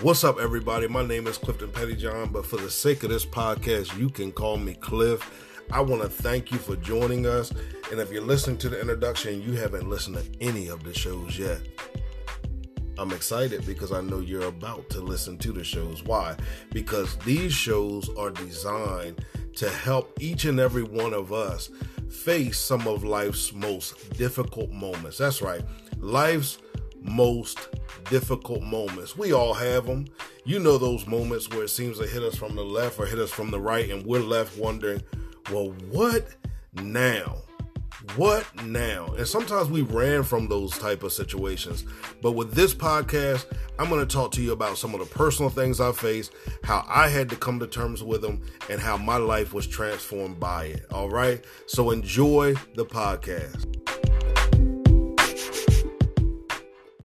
What's up, everybody? My name is Clifton Pettyjohn, but for the sake of this podcast, you can call me Cliff. I want to thank you for joining us. And if you're listening to the introduction, you haven't listened to any of the shows yet. I'm excited because I know you're about to listen to the shows. Why? Because these shows are designed to help each and every one of us face some of life's most difficult moments. That's right, life's most difficult moments. We all have them. You know those moments where it seems to hit us from the left or hit us from the right, and we're left wondering, well, what now? What now? And sometimes we ran from those type of situations. But with this podcast, I'm going to talk to you about some of the personal things I faced, how I had to come to terms with them, and how my life was transformed by it. All right? So enjoy the podcast.